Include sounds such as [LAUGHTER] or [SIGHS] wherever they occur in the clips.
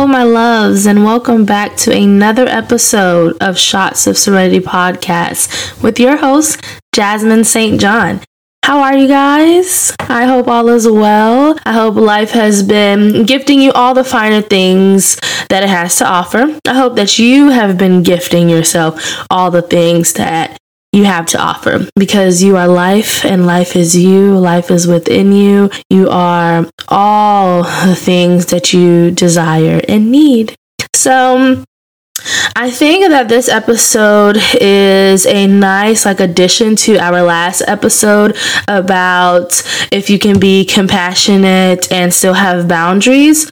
Hello, my loves, and welcome back to another episode of Shots of Serenity podcast with your host, Jasmine St. John. How are you guys? I hope all is well. I hope life has been gifting you all the finer things that it has to offer. I hope that you have been gifting yourself all the things that you have to offer because you are life and life is you. Life is within you. You are all the things that you desire and need. So, I think that this episode is a nice like addition to our last episode about if you can be compassionate and still have boundaries.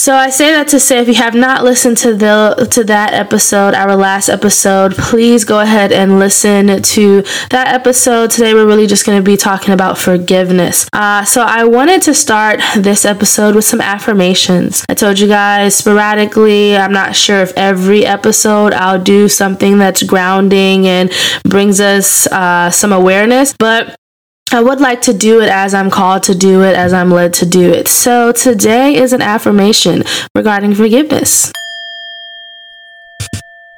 So I say that to say if you have not listened to the to that episode, our last episode, please go ahead and listen to that episode. Today we're really just going to be talking about forgiveness. Uh, so I wanted to start this episode with some affirmations. I told you guys sporadically. I'm not sure if every episode I'll do something that's grounding and brings us uh, some awareness, but I would like to do it as I'm called to do it, as I'm led to do it. So today is an affirmation regarding forgiveness.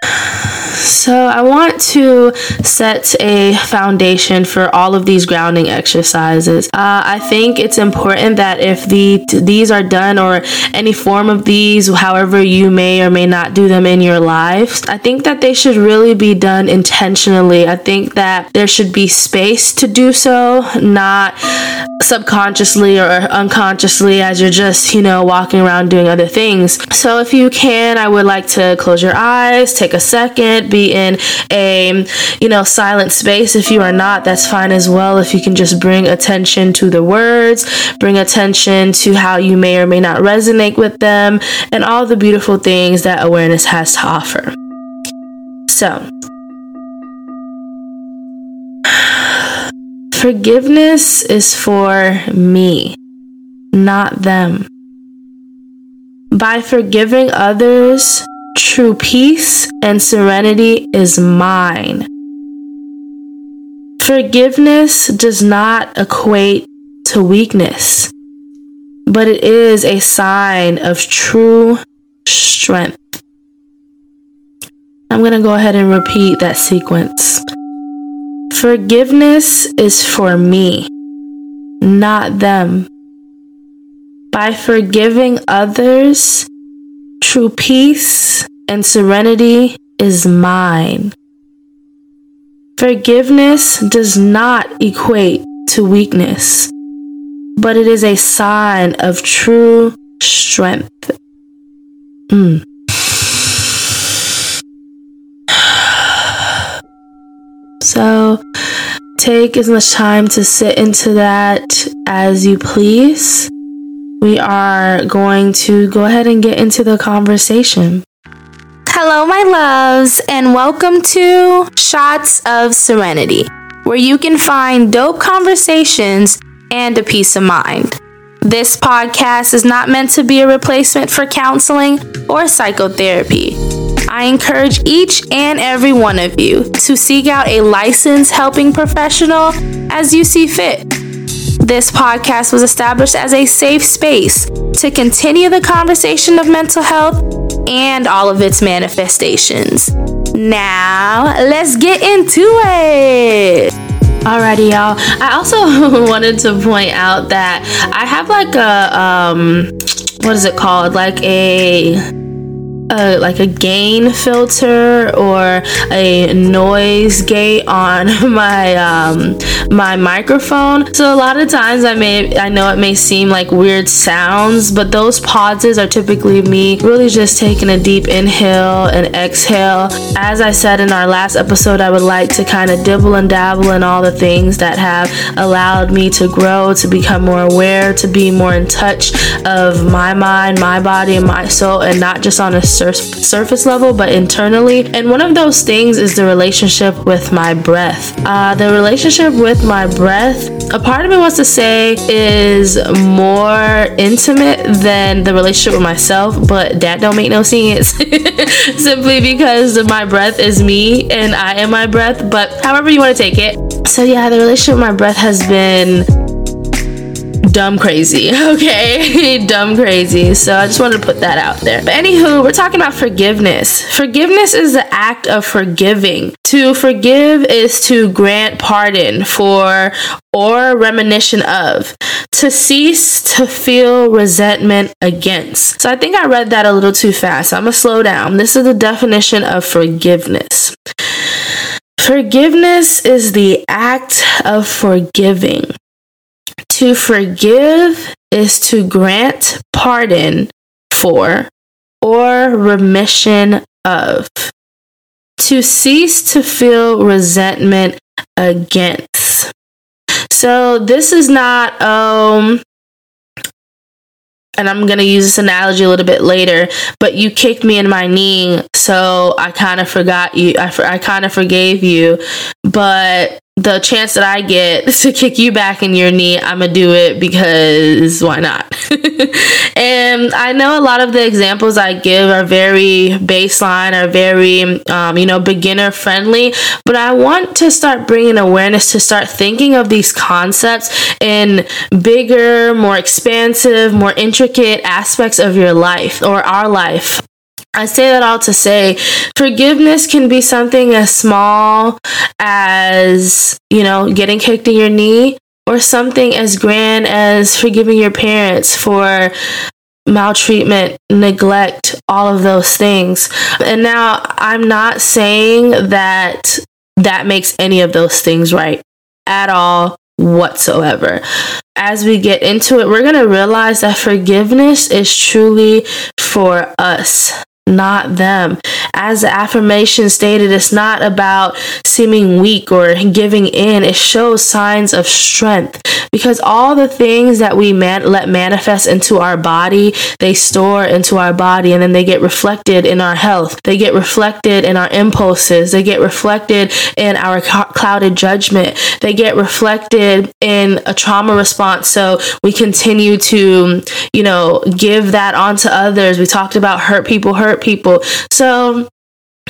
So, I want to set a foundation for all of these grounding exercises. Uh, I think it's important that if the these are done or any form of these, however you may or may not do them in your lives, I think that they should really be done intentionally. I think that there should be space to do so, not subconsciously or unconsciously as you're just, you know, walking around doing other things. So, if you can, I would like to close your eyes, take a second, be in a you know silent space. If you are not that's fine as well. If you can just bring attention to the words bring attention to how you may or may not resonate with them and all the beautiful things that awareness has to offer. So forgiveness is for me not them. By forgiving others True peace and serenity is mine. Forgiveness does not equate to weakness, but it is a sign of true strength. I'm going to go ahead and repeat that sequence. Forgiveness is for me, not them. By forgiving others, True peace and serenity is mine. Forgiveness does not equate to weakness, but it is a sign of true strength. Mm. [SIGHS] So, take as much time to sit into that as you please we are going to go ahead and get into the conversation. Hello, my loves, and welcome to Shots of Serenity, where you can find dope conversations and a peace of mind. This podcast is not meant to be a replacement for counseling or psychotherapy. I encourage each and every one of you to seek out a licensed helping professional as you see fit this podcast was established as a safe space to continue the conversation of mental health and all of its manifestations. Now, let's get into it. Alrighty, y'all. I also [LAUGHS] wanted to point out that I have like a um what is it called? Like a a, like a gain filter or a noise gate on [LAUGHS] my um, my microphone. So a lot of times I may I know it may seem like weird sounds, but those pauses are typically me really just taking a deep inhale and exhale. As I said in our last episode, I would like to kind of dibble and dabble in all the things that have allowed me to grow, to become more aware, to be more in touch of my mind, my body, and my soul, and not just on a sur- surface level, but internally. And one of those things is the relationship with my breath. Uh, the relationship with my breath, a part of me wants to say is more intimate than the relationship with myself, but that don't make no sense. [LAUGHS] Simply because my breath is me and I am my breath, but however you want to take it. So yeah, the relationship with my breath has been dumb crazy, [LAUGHS] okay? [LAUGHS] dumb crazy. So I just wanted to put that out there. But anywho, we're talking about forgiveness. Forgiveness is the act of forgiving. To forgive is to grant pardon for or reminiscence of. To cease to feel resentment against. So I think I read that a little too fast. I'm gonna slow down. This is the definition of forgiveness. Forgiveness is the act of forgiving. To forgive is to grant pardon for or remission of. To cease to feel resentment against. So this is not um and I'm going to use this analogy a little bit later, but you kicked me in my knee, so I kind of forgot you. I, I kind of forgave you, but the chance that I get [LAUGHS] to kick you back in your knee, I'm gonna do it because why not? [LAUGHS] and I know a lot of the examples I give are very baseline, are very, um, you know, beginner friendly, but I want to start bringing awareness to start thinking of these concepts in bigger, more expansive, more intricate aspects of your life or our life. I say that all to say forgiveness can be something as small as, you know, getting kicked in your knee or something as grand as forgiving your parents for maltreatment, neglect, all of those things. And now I'm not saying that that makes any of those things right at all whatsoever. As we get into it, we're going to realize that forgiveness is truly for us not them. As the affirmation stated, it's not about seeming weak or giving in. It shows signs of strength because all the things that we man- let manifest into our body, they store into our body and then they get reflected in our health. They get reflected in our impulses. They get reflected in our clouded judgment. They get reflected in a trauma response. So we continue to, you know, give that onto others. We talked about hurt people, hurt hurt people. So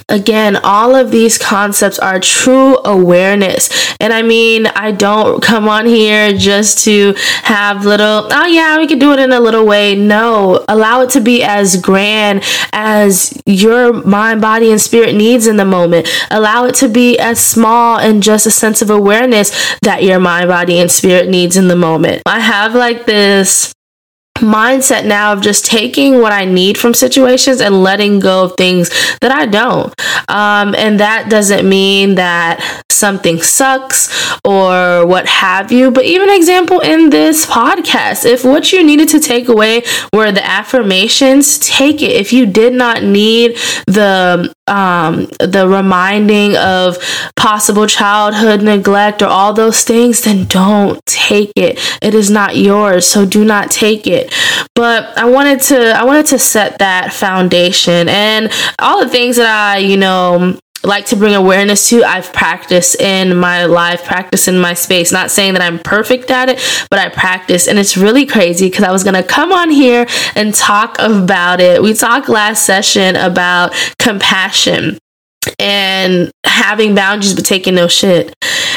Again, all of these concepts are true awareness. And I mean, I don't come on here just to have little, oh yeah, we can do it in a little way. No, allow it to be as grand as your mind, body, and spirit needs in the moment. Allow it to be as small and just a sense of awareness that your mind, body, and spirit needs in the moment. I have like this mindset now of just taking what I need from situations and letting go of things that I don't. Um, and that doesn't mean that something sucks or what have you. But even example in this podcast, if what you needed to take away were the affirmations, take it. If you did not need the um, the reminding of possible childhood neglect or all those things, then don't take it. It is not yours, so do not take it. But I wanted to I wanted to set that foundation and all the things that I, you know, like to bring awareness to i've practiced in my life practice in my space. Not saying that i'm perfect at it but i practice and it's really crazy because i was going to come on here and talk about it. We talked last session about compassion and having boundaries but taking no shit.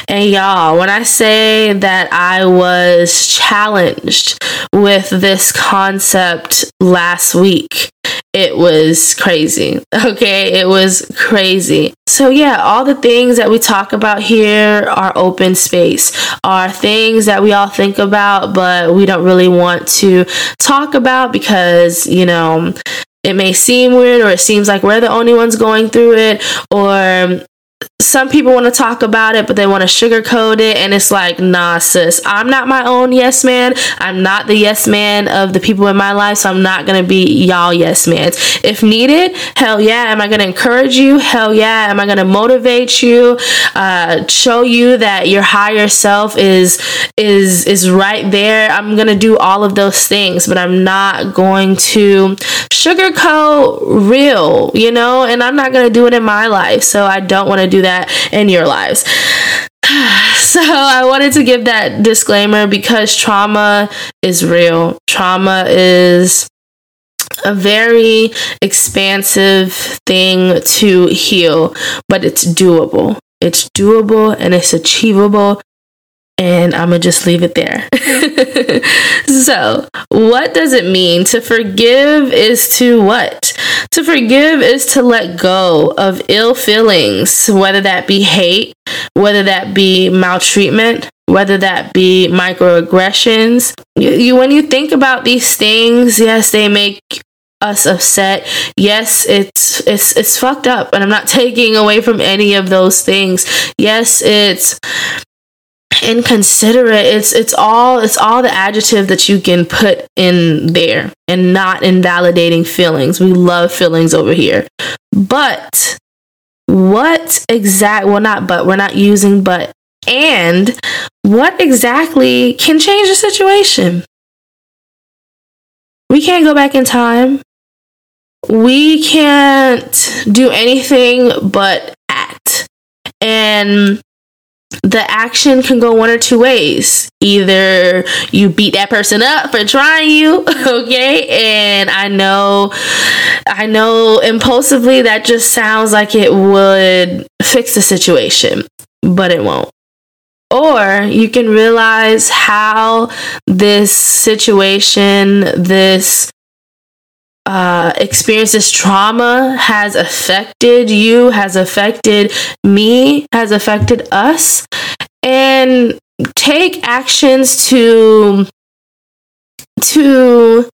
And y'all, when I say that I was challenged with this concept last week, it was crazy. [LAUGHS] Okay, it was crazy. So, yeah, all the things that we talk about here are open space, are things that we all think about, but we don't really want to talk about because, you know, it may seem weird or it seems like we're the only ones going through it or some people want to talk about it, but they want to sugarcoat it. And it's like, nah, sis, I'm not my own yes man. I'm not the yes man of the people in my life. So I'm not going to be y'all yes mans. If needed, hell yeah. Am I going to encourage you? Hell yeah. Am I going to motivate you? Uh, show you that your higher self is, is, is right there. I'm going to do all of those things, but I'm not going to sugarcoat real, you know, and I'm not going to do it in my life. So I don't want to do that in your lives. [SIGHS] So I wanted to give that disclaimer because trauma is real. Trauma is a very expansive thing to heal, but it's doable. It's doable and it's achievable And I'm to just leave it there. [LAUGHS] so, what does it mean? To forgive is to what? To forgive is to let go of ill feelings, whether that be hate, whether that be maltreatment, whether that be microaggressions. You, you, when you think about these things, yes, they make us upset. Yes, it's it's it's fucked up, and I'm not [LAUGHS] taking away from any of those things. Yes, it's inconsiderate. It's it's all it's all the adjective that you can put in there and not invalidating feelings. We love feelings over here. But what exact well not but we're not using but. And what exactly can change the situation? We can't go back in time. We can't do anything but act. And the action can go one or two ways. Either you beat that person up for trying you, [LAUGHS] okay? And I know I know impulsively that just sounds like it would fix the situation, but it won't. Or you can realize how this situation, this uh, experiences trauma has affected you, has affected me, has affected us, and take actions to to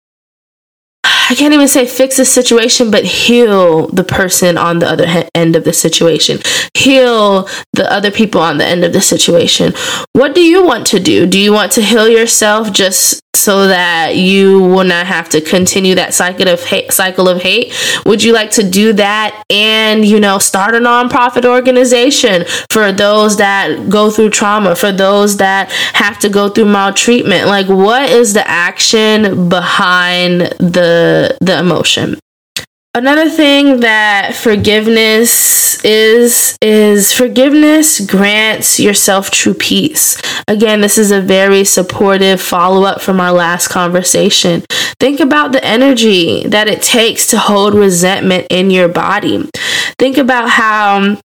I can't even say fix the situation, but heal the person on the other he- end of the situation. Heal the other people on the end of the situation. What do you want to do? Do you want to heal yourself just so that you will not have to continue that cycle of hate, cycle of hate? Would you like to do that and, you know, start a nonprofit organization for those that go through trauma, for those that have to go through maltreatment? Like what is the action behind the the emotion? Another thing that forgiveness is is forgiveness grants yourself true peace. Again, this is a very supportive follow-up from our last conversation. Think about the energy that it takes to hold resentment in your body. Think about how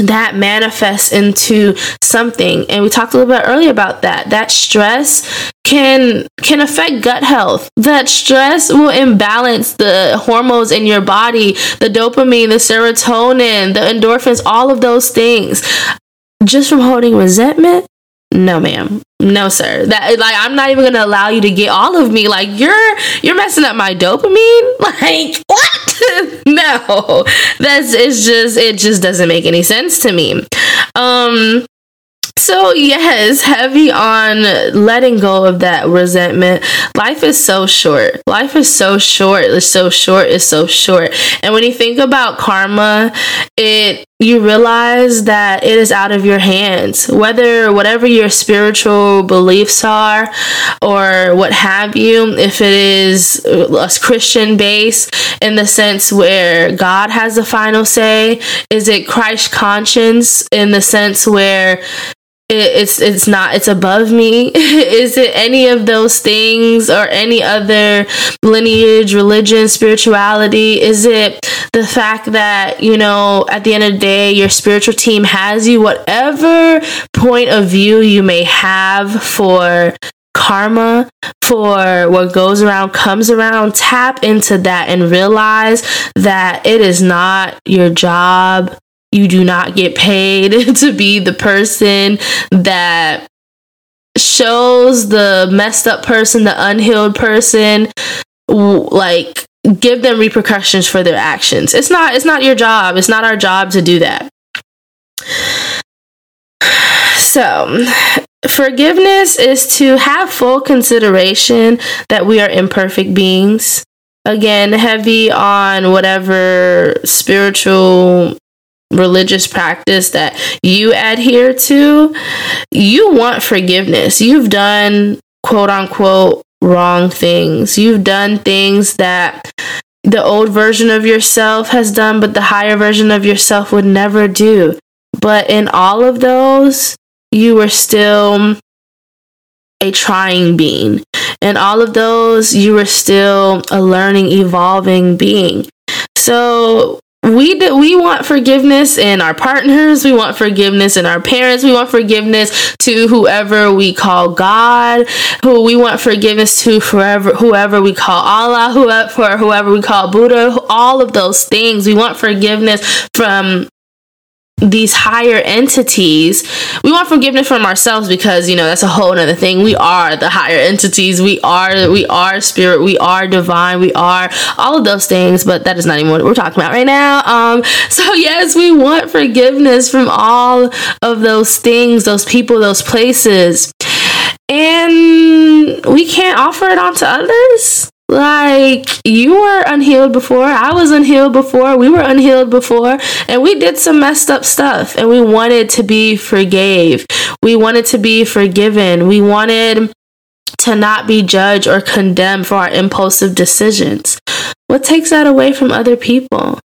that manifests into something. And we talked a little bit earlier about that that stress can can affect gut health. That stress will imbalance the hormones in your body the dopamine the serotonin the endorphins all of those things. Just from holding resentment no ma'am no sir that like i'm not even gonna allow you to get all of me like you're you're messing up my dopamine [LAUGHS] like what [LAUGHS] no that's it's just it just doesn't make any sense to me um so, yes, heavy on letting go of that resentment. Life is so short. Life is so short. It's so short. It's so short. And when you think about karma, it you realize that it is out of your hands. Whether whatever your spiritual beliefs are or what have you, if it is uh, a Christian base in the sense where God has the final say, is it Christ conscience in the sense where it's it's not it's above me. [LAUGHS] Is it any of those things or any other lineage religion spirituality? Is it the fact that you know at the end of the day your spiritual team has you? Whatever point of view you may have for karma for what goes around comes around tap into that and realize that it is not your job you do not get paid [LAUGHS] to be the person that shows the messed up person, the unhealed person, like give them repercussions for their actions. It's not it's not your job. It's not our job to do that. [SIGHS] So, forgiveness is to have full consideration that we are imperfect beings. Again, heavy on whatever spiritual religious practice that you adhere to, you want forgiveness. You've done quote unquote wrong things. You've done things that the old version of yourself has done, but the higher version of yourself would never do. But in all of those, you were still a trying being. In all of those, you were still a learning, evolving being. So we do, we want forgiveness in our partners we want forgiveness in our parents we want forgiveness to whoever we call god who we want forgiveness to forever whoever we call allah whoever for whoever we call buddha all of those things. We want forgiveness from these higher entities we want forgiveness from ourselves because you know that's a whole other thing. We are the higher entities. We are we are spirit. We are divine. We are all of those things but that is not even what we're talking about right now. Um [LAUGHS] so yes we want forgiveness from all of those things those people those places. And we can't offer it on to others like, you were unhealed before. I was unhealed before. We were unhealed before. And we did some messed up stuff. And we wanted to be forgave. We wanted to be forgiven. We wanted to not be judged or condemned for our impulsive decisions. What takes that away from other people?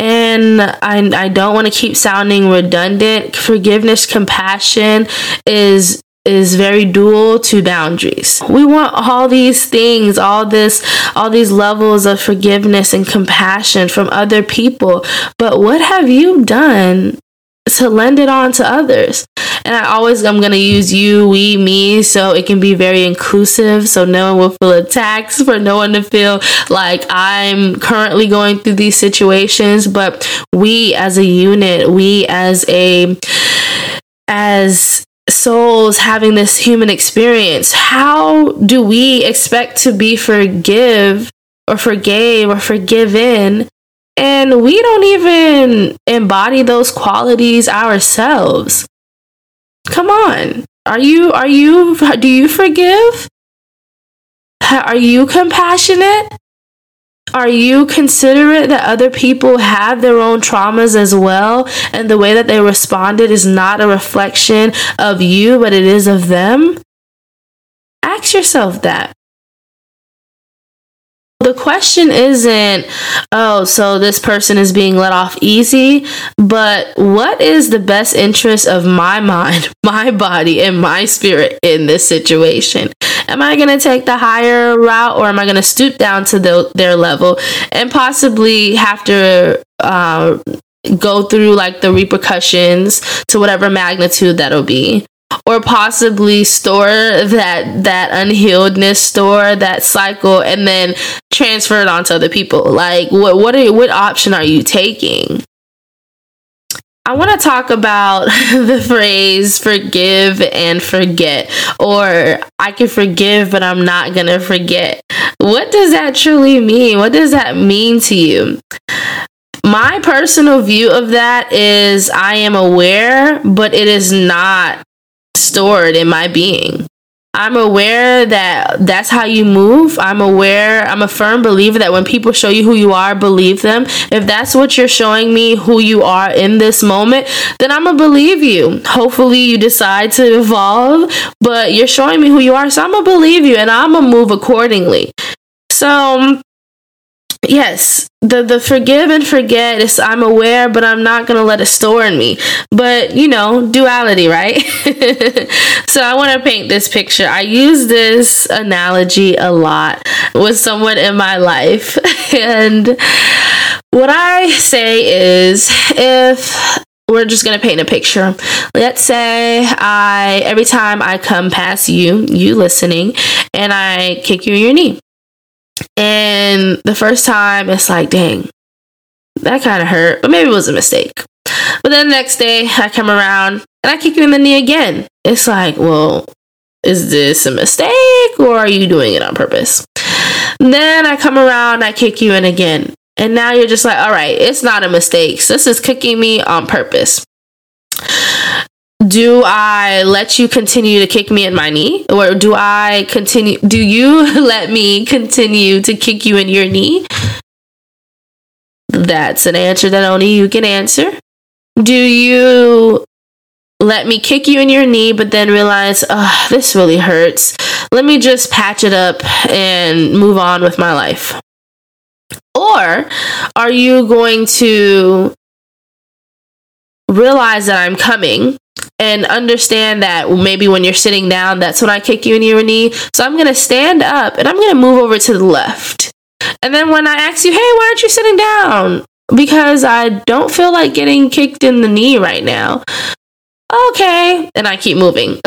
And I, I don't want to keep sounding redundant. Forgiveness, compassion is is very dual to boundaries. We want all these things, all this, all these levels of forgiveness and compassion from other people. But what have you done to lend it on to others? And I always, I'm to use you, we, me, so it can be very inclusive. So no one will feel attacked, [LAUGHS] for no one to feel like I'm currently going through these situations. But we as a unit, we as a, as souls having this human experience, how do we expect to be forgive or forgave or forgiven? And we don't even embody those qualities ourselves. Come on. Are you, are you, do you forgive? Are you compassionate? Are you considerate that other people have their own traumas as well, and the way that they responded is not a reflection of you, but it is of them? Ask yourself that. The question isn't, oh, so this person is being let off easy, but what is the best interest of my [LAUGHS] mind, my body, and my spirit in this situation? Am I going to take the higher route or am I going to stoop down to the, their level and possibly have to uh, go through like the repercussions to whatever magnitude that'll be? or possibly store that that unhealedness store that cycle and then transfer it onto other people like what what are, what option are you taking I want to talk about [LAUGHS] the phrase forgive and forget, or I can forgive, but I'm not going to forget. What does that truly mean? What does that mean to you? My personal view of that is I am aware, but it is not stored in my being. I'm aware that that's how you move. I'm aware, I'm a firm believer that when people show you who you are, believe them. If that's what you're showing me who you are in this moment, then I'm gonna believe you. Hopefully, you decide to evolve, but you're showing me who you are, so I'm gonna believe you and I'm gonna move accordingly. So, um, yes the the forgive and forget is i'm aware but i'm not gonna let it store in me but you know duality right [LAUGHS] so i want to paint this picture i use this analogy a lot with someone in my life [LAUGHS] and what i say is if we're just gonna paint a picture. Let's say I every time I come past you, you listening, and I kick you in your knee. And the first time, it's like, dang, that kind of hurt, but maybe it was a mistake. But then the next day, I come around and I kick you in the knee again. It's like, well, is this a mistake or are you doing it on purpose? Then I come around, I kick you in again. And now you're just like, all right, it's not a mistake. So this is kicking me on purpose do I let you continue to kick me in my knee? Or do I continue, do you [LAUGHS] let me continue to kick you in your knee? That's an answer that only you can answer. Do you let me kick you in your knee, but then realize, oh, this really hurts. Let me just patch it up and move on with my life. Or are you going to realize that I'm coming and understand that maybe when you're sitting down, that's when I kick you in your knee. So I'm going to stand up and I'm going to move over to the left. And then when I ask you, hey, why aren't you sitting down? because I don't feel like getting kicked in the knee right now. Okay, and I keep moving. [LAUGHS] or [LAUGHS]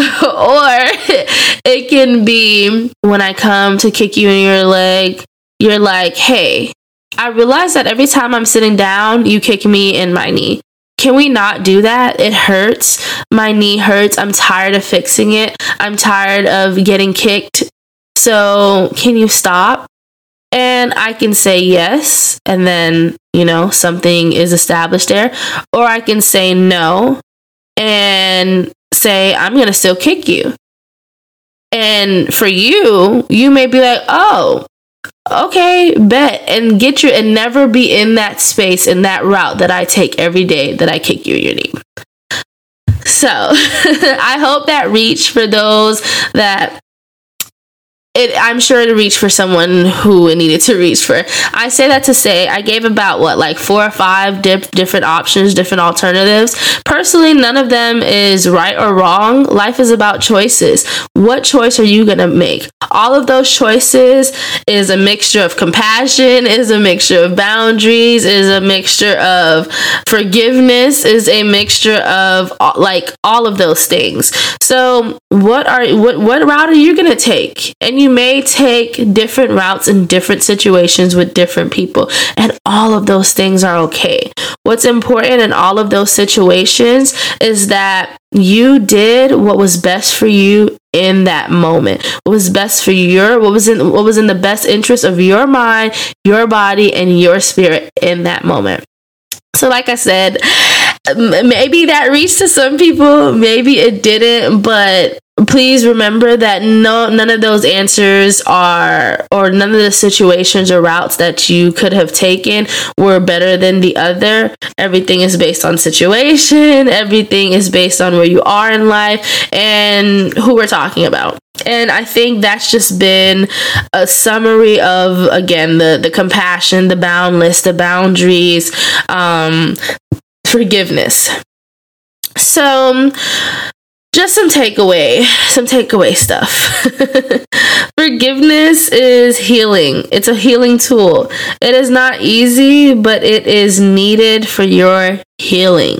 it can be when I come to kick you in your leg, you're like, hey, I realize that every time I'm sitting down, you kick me in my knee. Can we not do that? It hurts. My knee hurts. I'm tired of fixing it. I'm tired of getting kicked. So, can you stop? And I can say yes, and then, you know, something is established there. Or I can say no and say, I'm going to still kick you. And for you, you may be like, oh, okay, bet. And get you and never be in that space, in that route that I take every day that I kick you in your knee. So [LAUGHS] I hope that reach for those that it, I'm sure to reach for someone who it needed to reach for. I say that to say I gave about what like four or five dip, different options, different alternatives. Personally, none of them is right or wrong. Life is about choices. What choice are you gonna make? All of those choices is a mixture of compassion, is a mixture of boundaries, is a mixture of forgiveness, is a mixture of uh, like all of those things. So, what are what what route are you gonna take? And you may take different routes in different situations with different people, and all of those things are okay. What's important in all of those situations is that you did what was best for you in that moment what was best for your what was in what was in the best interest of your mind your body and your spirit in that moment so like i said maybe that reached to some people maybe it didn't but please remember that no none of those answers are or none of the situations or routes that you could have taken were better than the other. Everything is based on situation. [LAUGHS] Everything is based on where you are in life and who we're talking about. And i think that's just been a summary of again the the compassion the boundless the boundaries um forgiveness. So just some takeaway, some takeaway stuff. [LAUGHS] Forgiveness is healing. It's a healing tool. It is not easy, but it is needed for your healing.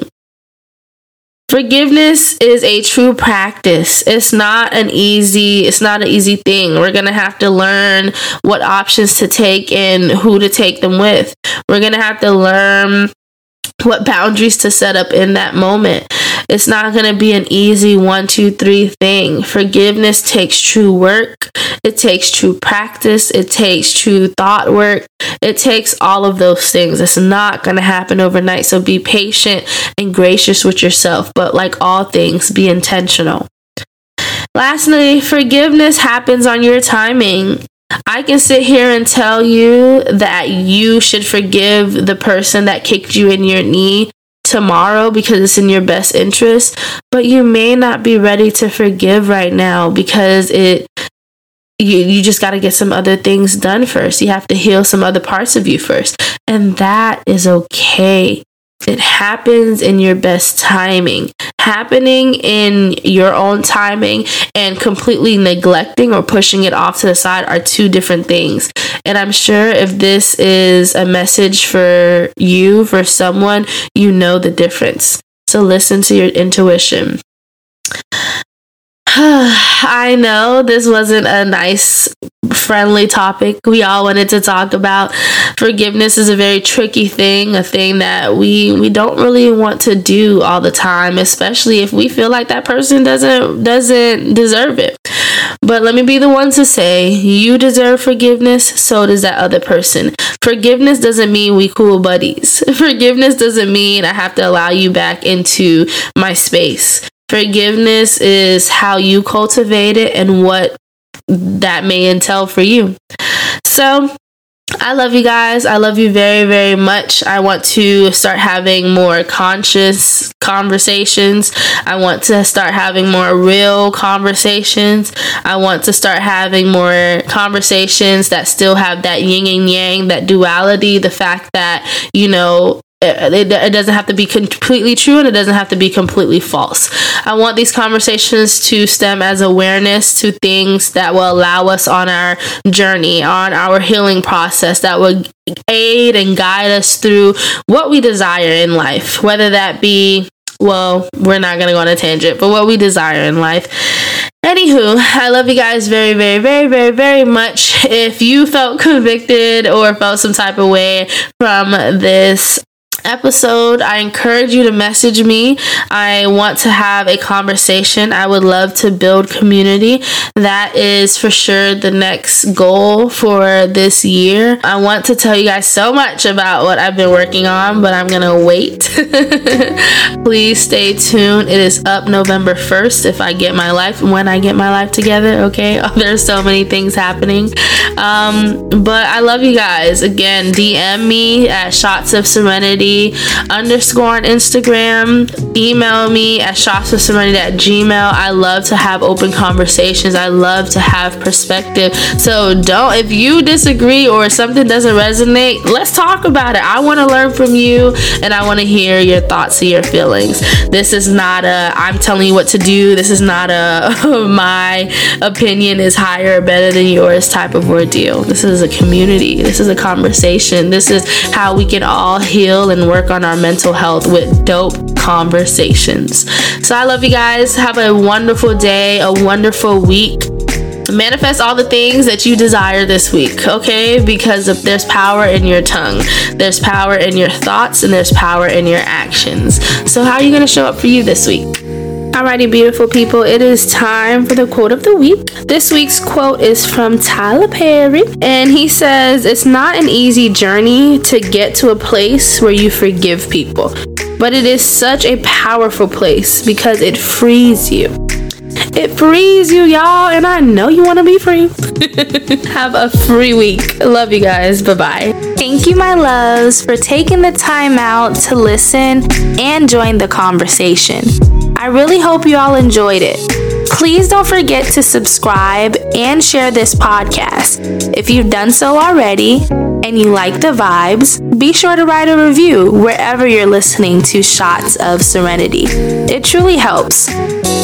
Forgiveness is a true practice. It's not an easy it's not an easy thing. We're going to have to learn what options to take and who to take them with. We're going to have to learn what boundaries to set up in that moment. It's not going to be an easy one, two, three thing. Forgiveness takes true work, it takes true practice, it takes true thought work, it takes all of those things. It's not going to happen overnight. So be patient and gracious with yourself, but like all things, be intentional. Lastly, forgiveness happens on your timing. I can sit here and tell you that you should forgive the person that kicked you in your knee tomorrow because it's in your best interest, but you may not be ready to forgive right now because it you, you just got to get some other things done first. You have to heal some other parts of you first. And that is okay. It happens in your best timing. Happening in your own timing and completely neglecting or pushing it off to the side are two different things. And I'm sure if this is a message for you, for someone, you know the difference. So listen to your intuition. [SIGHS] I know this wasn't a nice, friendly topic we all wanted to talk about. Forgiveness is a very tricky thing, a thing that we we don't really want to do all the time, especially if we feel like that person doesn't doesn't deserve it. But let me be the one to say, you deserve forgiveness, so does that other person. Forgiveness doesn't mean we cool buddies. [LAUGHS] Forgiveness doesn't mean I have to allow you back into my space. Forgiveness is how you cultivate it and what that may entail for you. So, I love you guys. I love you very, very much. I want to start having more conscious conversations. I want to start having more real conversations. I want to start having more conversations that still have that yin and yang, that duality, the fact that, you know, it, it, doesn't have to be completely true and it doesn't have to be completely false. I want these conversations to stem as awareness to things that will allow us on our journey, on our healing process, that will aid and guide us through what we desire in life, whether that be well, we're not gonna go on a tangent, but what we desire in life. Anywho, I love you guys very, very, very, very, very much. If you felt convicted or felt some type of way from this episode, I encourage you to message me. I want to have a conversation. I would love to build community. That is for sure the next goal for this year. I want to tell you guys so much about what I've been working on, but I'm going to wait. [LAUGHS] Please stay tuned. It is up November 1st if I get my life when I get my life together, okay? [LAUGHS] there's so many things happening. Um, but I love you guys. Again, DM me at Shots of Serenity underscore on Instagram. Email me at shotsofserenity at gmail. I love to have open conversations. I love to have perspective. So don't, if you disagree or something doesn't resonate, let's talk about it. I want to learn from you and I want to hear your thoughts and your feelings. This is not a, I'm telling you what to do. This is not a, [LAUGHS] my opinion is higher or better than yours type of ordeal. This is a community. This is a conversation. This is how we can all heal and and work on our mental health with dope conversations. So I love you guys. Have a wonderful day, a wonderful week manifest all the things that you desire this week, okay? Because there's power in your tongue, there's power in your thoughts, and there's power in your actions. So, how are you going to show up for you this week? Alrighty, beautiful people, it is time for the quote of the week. This week's quote is from Tyler Perry, and he says, It's not an easy journey to get to a place where you forgive people, but it is such a powerful place because it frees you. It frees you, y'all, and I know you want to be free. [LAUGHS] Have a free week. Love you guys. Bye bye. Thank you, my loves, for taking the time out to listen and join the conversation. I really hope you all enjoyed it. Please don't forget to subscribe and share this podcast. If you've done so already and you like the vibes, be sure to write a review wherever you're listening to Shots of Serenity. It truly helps.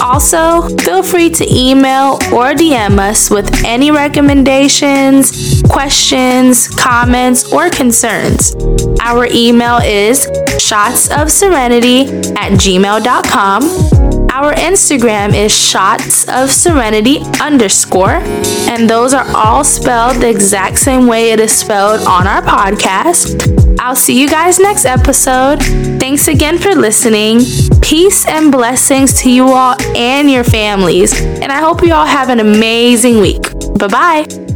Also, feel free to email or DM us with any recommendations, questions, comments, or concerns. Our email is shotsofserenity at gmail.com. Our Instagram is shots of serenity underscore, and those are all spelled the exact same way it is spelled on our podcast. I'll see you guys next episode. Thanks again for listening. Peace and blessings to you all and your families, and I hope you all have an amazing week. Bye bye.